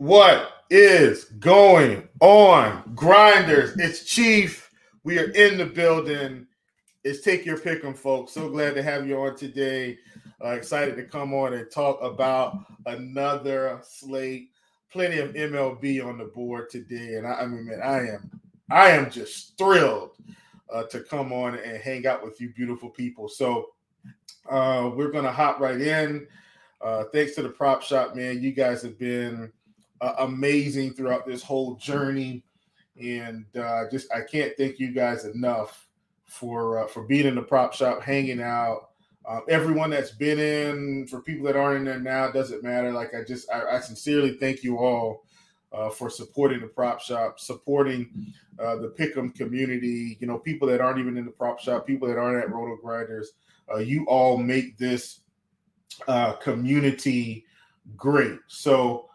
What is going on, grinders? It's Chief. We are in the building. It's take your pick 'em, folks. So glad to have you on today. Uh, excited to come on and talk about another slate. Plenty of MLB on the board today, and I, I mean, man, I am, I am just thrilled uh, to come on and hang out with you, beautiful people. So uh, we're gonna hop right in. Uh, thanks to the prop shop, man. You guys have been uh, amazing throughout this whole journey, and uh, just I can't thank you guys enough for uh, for being in the prop shop, hanging out. Um, everyone that's been in, for people that aren't in there now, doesn't matter. Like I just, I, I sincerely thank you all uh, for supporting the prop shop, supporting uh, the Pick'em community. You know, people that aren't even in the prop shop, people that aren't at RotoGrinders. Uh, you all make this uh, community great. So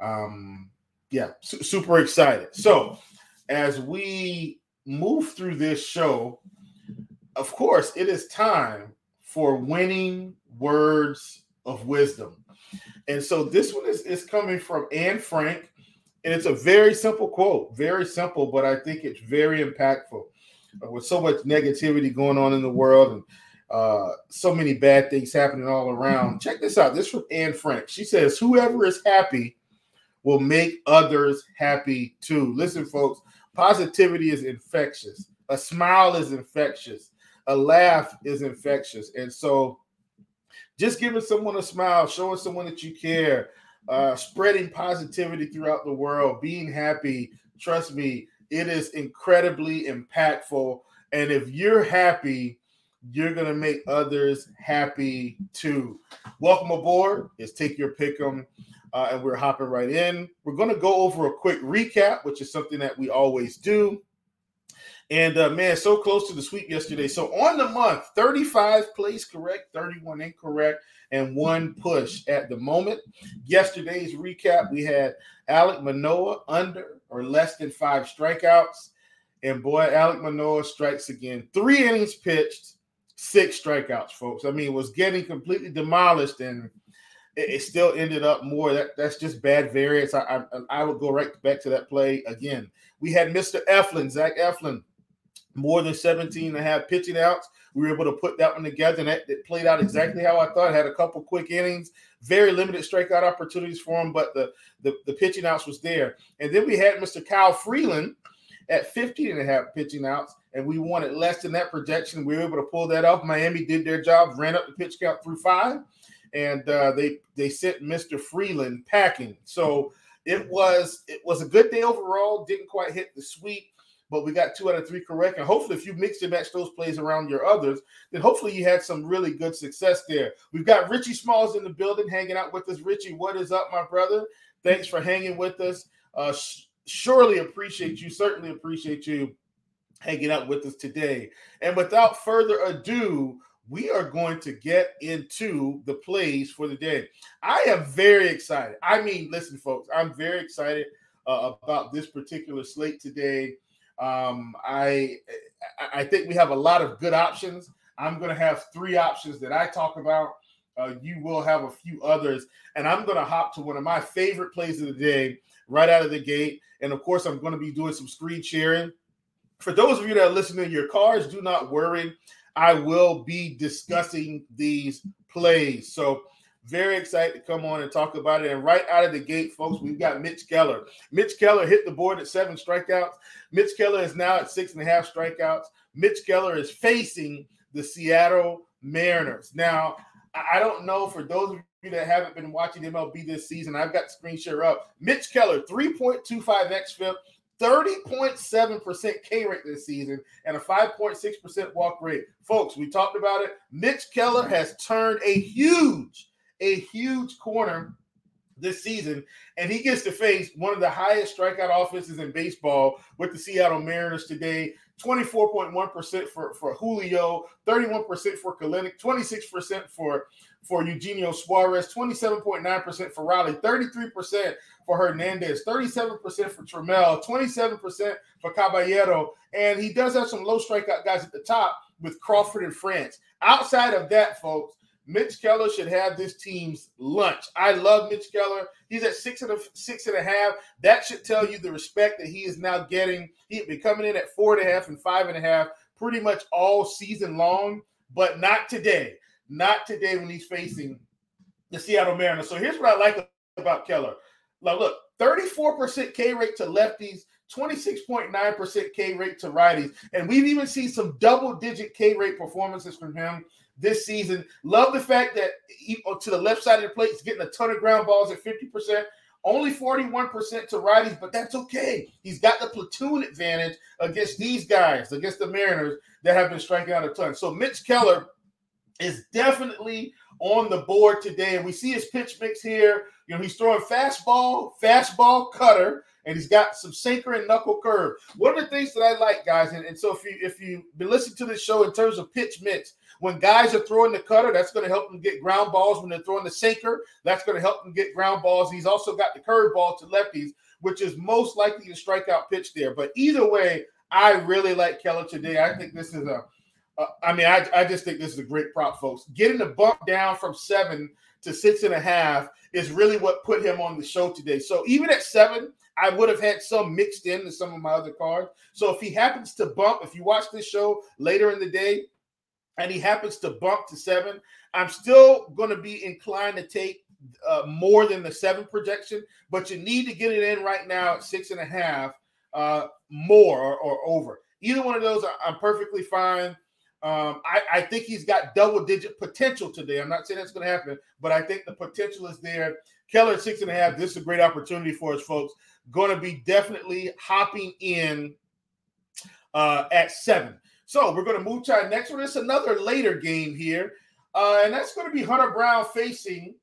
um, yeah, su- super excited. So, as we move through this show, of course, it is time for winning words of wisdom. And so this one is, is coming from Anne Frank, and it's a very simple quote, very simple, but I think it's very impactful. Uh, with so much negativity going on in the world and uh, so many bad things happening all around. Check this out. This from Anne Frank. She says, Whoever is happy will make others happy too. Listen, folks, positivity is infectious. A smile is infectious. A laugh is infectious. And so just giving someone a smile, showing someone that you care, uh, spreading positivity throughout the world, being happy, trust me, it is incredibly impactful. And if you're happy, you're going to make others happy too. Welcome aboard. It's Take Your Pick 'em uh, and we're hopping right in. We're going to go over a quick recap, which is something that we always do. And uh, man, so close to the sweep yesterday. So on the month, 35 plays correct, 31 incorrect, and one push at the moment. Yesterday's recap, we had Alec Manoah under or less than five strikeouts. And boy, Alec Manoah strikes again. Three innings pitched, six strikeouts, folks. I mean, was getting completely demolished. And it, it, still ended up more. That that's just bad variance. I, I I would go right back to that play again. We had Mr. Eflin, Zach Eflin, more than 17 and a half pitching outs. We were able to put that one together, and that, it played out exactly how I thought. Had a couple quick innings, very limited strikeout opportunities for him, but the, the, the pitching outs was there. And then we had Mr. Kyle Freeland at 15 and a half pitching outs, and we wanted less than that projection. We were able to pull that off. Miami did their job, ran up the pitch count through five and uh, they they sent Mr. Freeland packing. So it was it was a good day overall. Didn't quite hit the sweep, but we got two out of three correct. And hopefully, if you mix and match those plays around your others, then hopefully you had some really good success there. We've got Richie Smalls in the building, hanging out with us. Richie, what is up, my brother? Thanks for hanging with us. Uh, sh- surely appreciate you. Certainly appreciate you hanging out with us today. And without further ado, we are going to get into the plays for the day. I am very excited. I mean, listen, folks, I'm very excited uh, about this particular slate today. Um, I I think we have a lot of good options. I'm going to have three options that I talk about. Uh, you will have a few others, and I'm going to hop to one of my favorite plays of the day right out of the gate. And of course, I'm going to be doing some screen sharing. For those of you that are listening in your cars, do not worry. I will be discussing these plays. So very excited to come on and talk about it. And right out of the gate, folks, we've got Mitch Keller. Mitch Keller hit the board at seven strikeouts. Mitch Keller is now at six and a half strikeouts. Mitch Keller is facing the Seattle Mariners. Now, I don't know for those of you that haven't been watching MLB this season, I've got screen share up. Mitch Keller, 3.25 xFIP, 30.7% K rate this season, and a 5.6% walk rate. Folks, we talked about it. Mitch Keller has turned a huge a huge corner this season, and he gets to face one of the highest strikeout offenses in baseball with the Seattle Mariners today. 24.1% for, for Julio, 31% for Kelenic, 26% for, for Eugenio Suarez, 27.9% for Raleigh, 33% for Hernandez, 37% for Trammell, 27% for Caballero. And he does have some low strikeout guys at the top with Crawford and France. Outside of that, folks, Mitch Keller should have this team's lunch. I love Mitch Keller. He's at six and a six and a half. That should tell you the respect that he is now getting. He'd be coming in at four and a half and five and a half pretty much all season long, but not today. Not today when he's facing the Seattle Mariners. So here's what I like about Keller. Now look, 34% K rate to lefties, 26.9% K rate to righties. And we've even seen some double digit K rate performances from him this season. Love the fact that he, oh, to the left side of the plate, he's getting a ton of ground balls at 50%. Only 41% to righties, but that's okay. He's got the platoon advantage against these guys, against the Mariners that have been striking out a ton. So Mitch Keller is definitely on the board today. And we see his pitch mix here. You know, he's throwing fastball, fastball cutter, and he's got some sinker and knuckle curve. One of the things that I like, guys, and, and so if you if you've been listening to this show in terms of pitch mix, when guys are throwing the cutter, that's going to help them get ground balls. When they're throwing the sinker, that's going to help them get ground balls. He's also got the curveball to lefties, which is most likely to strike out pitch there. But either way, I really like Keller today. I think this is a, I mean, I, I just think this is a great prop, folks. Getting the bump down from seven to six and a half is really what put him on the show today. So even at seven, I would have had some mixed into some of my other cards. So if he happens to bump, if you watch this show later in the day, and he happens to bump to seven, I'm still going to be inclined to take uh, more than the seven projection, but you need to get it in right now at six and a half, uh, more or, or, over. Either one of those, I'm perfectly fine. Um, I, I, think he's got double digit potential today. I'm not saying that's going to happen, but I think the potential is there. Keller at six and a half. This is a great opportunity for us, folks. Going to be definitely hopping in uh, at seven. So we're going to move to our next one. It's another later game here, uh, and that's going to be Hunter Brown facing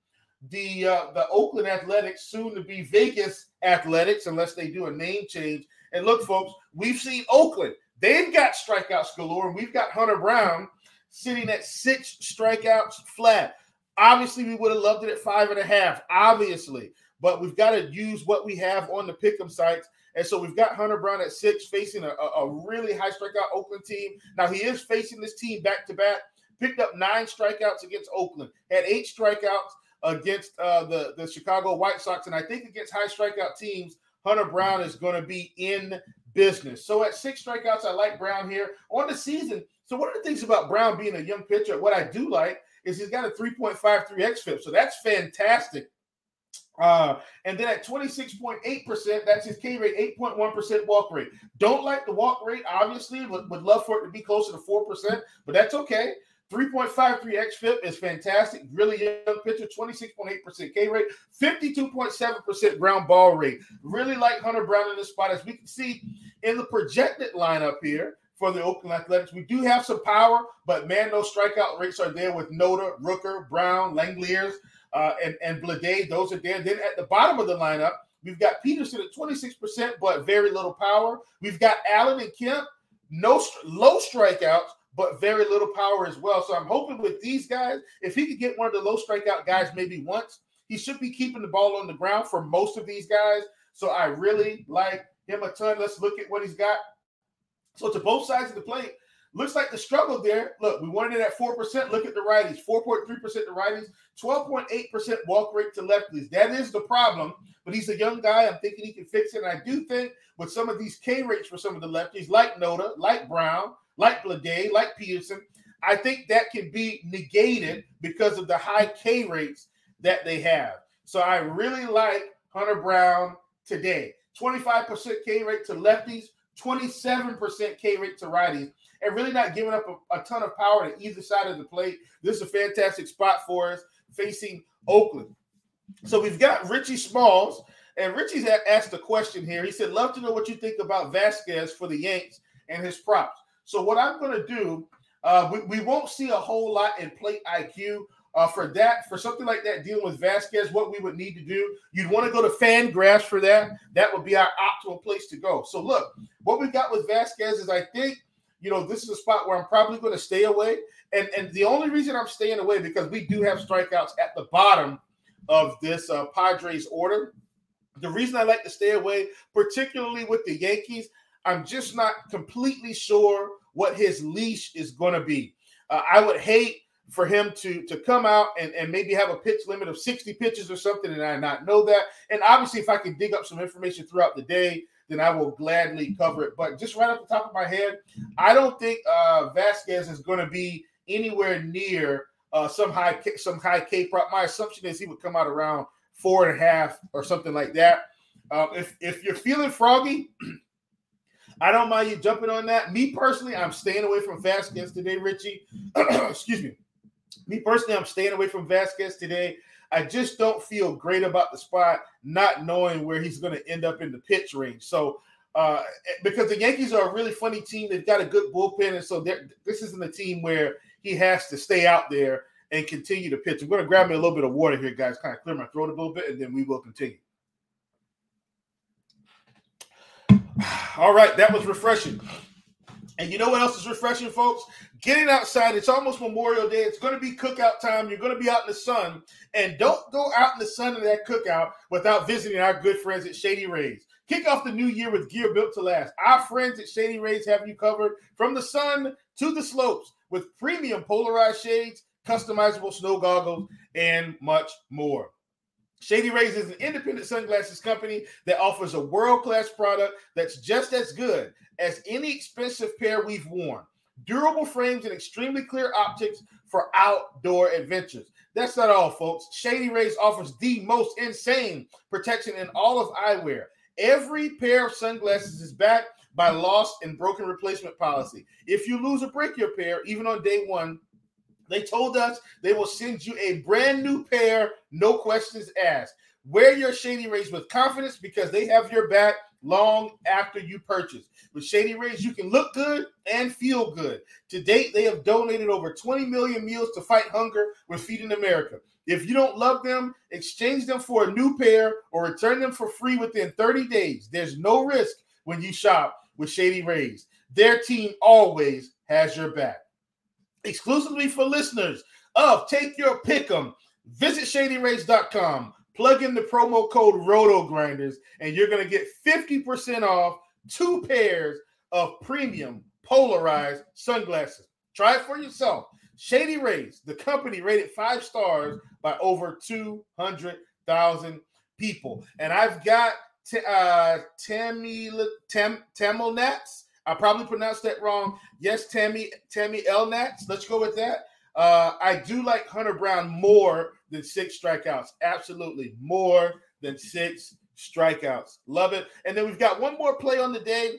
the uh, the Oakland Athletics, soon to be Vegas Athletics, unless they do a name change. And look, folks, we've seen Oakland; they've got strikeouts galore, and we've got Hunter Brown sitting at six strikeouts flat. Obviously, we would have loved it at five and a half, obviously, but we've got to use what we have on the pick'em sites and so we've got Hunter Brown at six facing a, a really high strikeout Oakland team. Now he is facing this team back to back. Picked up nine strikeouts against Oakland, had eight strikeouts against uh, the, the Chicago White Sox. And I think against high strikeout teams, Hunter Brown is going to be in business. So at six strikeouts, I like Brown here on the season. So one of the things about Brown being a young pitcher, what I do like is he's got a 3.53 xFIP. So that's fantastic uh, and then at 26.8%, that's his K rate, 8.1% walk rate. Don't like the walk rate, obviously, would, would love for it to be closer to 4%, but that's okay. 3.53 xFIP is fantastic. Really young pitcher, 26.8% K rate, 52.7% ground ball rate. Really like Hunter Brown in this spot. As we can see in the projected lineup here for the Oakland Athletics, we do have some power, but man, those strikeout rates are there with Noda, Rooker, Brown, Langeliers uh, and, and Bleday. Those are there. Then at the bottom of the lineup, we've got Peterson at 26%, but very little power. We've got Allen and Kemp, no low strikeouts, but very little power as well. So I'm hoping with these guys, if he could get one of the low strikeout guys maybe once, he should be keeping the ball on the ground for most of these guys. So I really like him a ton. Let's look at what he's got. So to both sides of the plate, looks like the struggle there. Look, we wanted it at 4%. Look at the righties 4.3% to righties, 12.8% walk rate to lefties. That is the problem, but he's a young guy. I'm thinking he can fix it. And I do think with some of these K rates for some of the lefties, like Noda, like Brown, like Bleday, like Peterson, I think that can be negated because of the high K rates that they have. So I really like Hunter Brown today. 25% K rate to lefties, 27% K rate to righties, and really not giving up a, a, ton of power to either side of the plate. This is a fantastic spot for us facing Oakland. So we've got Richie Smalls, and Richie's asked a question here. He said, Love to know what you think about Vasquez for the Yanks and his props. So, what I'm going to do, uh, we, we won't see a whole lot in plate IQ. Uh, for that, for something like that, dealing with Vasquez, what we would need to do, you'd want to go to Fangraphs for that. That would be our optimal place to go. So, look, what we got with Vasquez is I think, you know, this is a spot where I'm probably going to stay away. And, and the only reason I'm staying away because we do have strikeouts at the bottom of this uh, Padres order. The reason I like to stay away, particularly with the Yankees, I'm just not completely sure what his leash is going to be. Uh, I would hate for him to to come out and, and maybe have a pitch limit of 60 pitches or something and I not know that. And obviously, if I can dig up some information throughout the day, then I will gladly cover it. But just right off the top of my head, I don't think uh, Vasquez is going to be anywhere near uh, some high some high K prop. My assumption is he would come out around four and a half or something like that. Um, if if you're feeling froggy, I don't mind you jumping on that. Me personally, I'm staying away from Vasquez today, Richie. Excuse me. Me personally, I'm staying away from Vasquez today. I just don't feel great about the spot, not knowing where he's going to end up in the pitch range. So, uh, because the Yankees are a really funny team, they've got a good bullpen, and so this isn't a team where he has to stay out there and continue to pitch. I'm going to grab me a little bit of water here, guys, kind of clear my throat a little bit, and then we will continue. All right, that was refreshing. And you know what else is refreshing, folks? Getting outside. It's almost Memorial Day. It's going to be cookout time. You're going to be out in the sun. And don't go out in the sun in that cookout without visiting our good friends at Shady Rays. Kick off the new year with gear built to last. Our friends at Shady Rays have you covered from the sun to the slopes with premium polarized shades, customizable snow goggles, and much more. Shady Rays is an independent sunglasses company that offers a world class product that's just as good as any expensive pair we've worn. Durable frames and extremely clear optics for outdoor adventures. That's not all, folks. Shady Rays offers the most insane protection in all of eyewear. Every pair of sunglasses is backed by lost and broken replacement policy. If you lose or break your pair, even on day one, they told us they will send you a brand new pair, no questions asked. Wear your Shady Rays with confidence because they have your back long after you purchase. With Shady Rays, you can look good and feel good. To date, they have donated over 20 million meals to fight hunger with Feeding America. If you don't love them, exchange them for a new pair or return them for free within 30 days. There's no risk when you shop with Shady Rays. Their team always has your back exclusively for listeners of Take Your Pick'em. Visit shadyrays.com, plug in the promo code RotoGrinders, and you're going to get 50% off two pairs of premium polarized sunglasses. Try it for yourself. Shady Rays, the company rated five stars by over 200,000 people. And I've got t- uh, Tammy Tam, Tamil Nats I probably pronounced that wrong. Yes, Tammy Tammy Elnats. Let's go with that. Uh, I do like Hunter Brown more than six strikeouts. Absolutely, more than six strikeouts. Love it. And then we've got one more play on the day.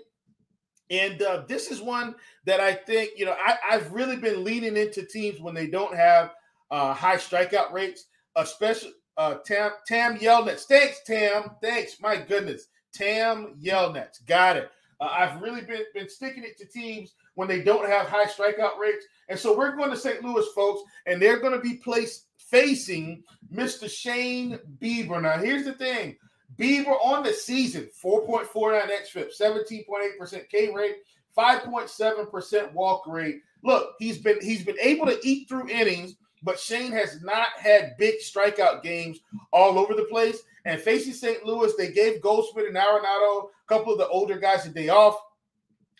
And uh, this is one that I think, you know, I, have really been leaning into teams when they don't have uh, high strikeout rates, especially uh, Tam, Tam Yelnats. Thanks, Tam. Thanks. My goodness. Tam Yelnats. Got it. Uh, I've really been, been sticking it to teams when they don't have high strikeout rates. And so we're going to St. Louis, folks, and they're going to be placed facing Mr. Shane Bieber. Now, here's the thing Bieber on the season 4.49 xFIP, 17.8% K rate, 5.7% walk rate. look, he's been he's been able to eat through innings, but Shane has not had big strikeout games all over the place. And facing St. Louis, they gave Goldschmidt and Arenado, a couple of the older guys, a day off.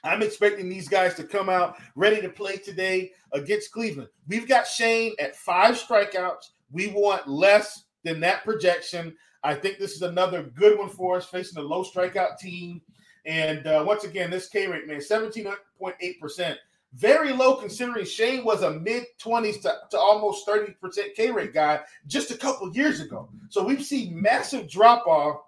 I'm expecting these guys to come out ready to play today against Cleveland. We've got Shane at five strikeouts. We want less than that projection. I think this is another good one for us facing a low strikeout team. And uh, once again, this K rate, man, 17.8%. Very low considering Shane was a mid 20s to, to almost 30% K rate guy just a couple years ago. So we've seen massive drop off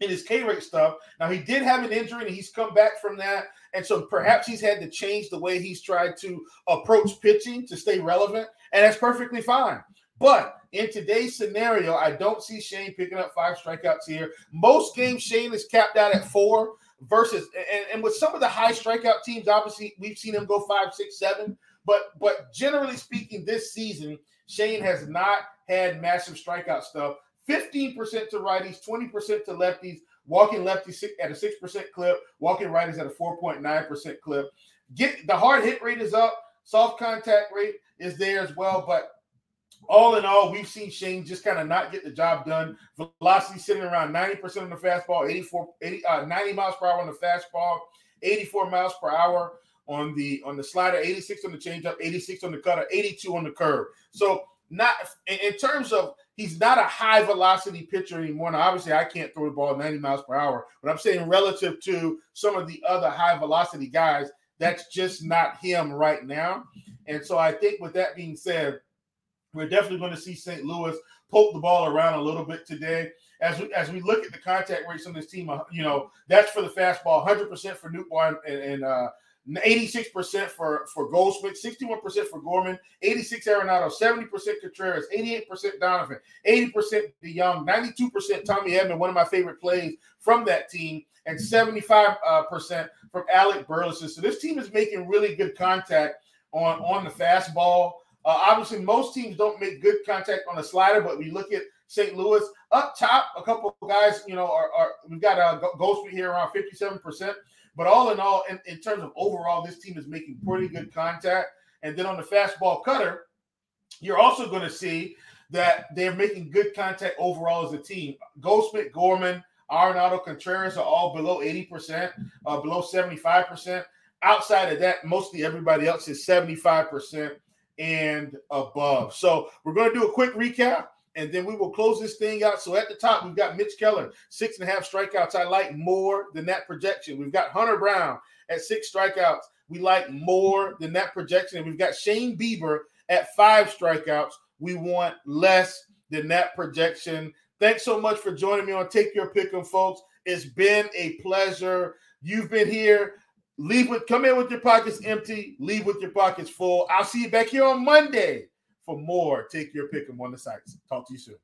in his K rate stuff. Now, he did have an injury and he's come back from that. And so perhaps he's had to change the way he's tried to approach pitching to stay relevant. And that's perfectly fine. But in today's scenario, I don't see Shane picking up five strikeouts here. Most games, Shane is capped out at four versus and, and with some of the high strikeout teams, obviously we've seen him go five, six, seven. But but generally speaking, this season, Shane has not had massive strikeout stuff. 15% to righties, 20% to lefties, walking lefties at a 6% clip, walking righties at a 4.9% clip. Get the hard hit rate is up, soft contact rate is there as well, but all in all, we've seen Shane just kind of not get the job done. Velocity sitting around 90% on the fastball, 84, 80, uh, 90 miles per hour on the fastball, 84 miles per hour on the on the slider, 86 on the changeup, 86 on the cutter, 82 on the curve. So not in, terms of he's not a high velocity pitcher anymore. Now, obviously, I can't throw the ball 90 miles per hour, but I'm saying relative to some of the other high velocity guys, that's just not him right now. And so I think with that being said, we're definitely going to see St. Louis poke the ball around a little bit today. As we as we look at the contact rates on this team, uh, you know that's for the fastball, 100% for Nootbaar and, and uh, 86% for, for Goldschmidt, 61% for Gorman, 86 Arenado, 70% Contreras, 88% Donovan, 80% DeJong, 92% Tommy Edman, one of my favorite plays from that team, and 75% uh, from Alec Burleson. So this team is making really good contact on, on the fastball. Uh, obviously, most teams don't make good contact on the slider, but we look at St. Louis up top. A couple of guys, you know, are, are we've got a uh, Goldschmidt here around fifty-seven percent. But all in all, in, in terms of overall, this team is making pretty good contact. And then on the fastball cutter, you're also going to see that they're making good contact overall as a team. Goldschmidt, Gorman, Arenado, Contreras are all below 80%, uh, below 75%. Outside of that, mostly everybody else is 75% and above. So we're going to do a quick recap and then we will close this thing out. So at the top, we've got Mitch Keller, six and a half strikeouts. I like more than that projection. We've got Hunter Brown at six strikeouts. We like more than that projection. And we've got Shane Bieber at five strikeouts. We want less than that projection. Thanks so much for joining me on Take Your Pick 'em, folks. It's been a pleasure. You've been here. Leave with come in with your pockets empty, leave with your pockets full. I'll see you back here on Monday for more. Take your pick 'em on the sites. Talk to you soon.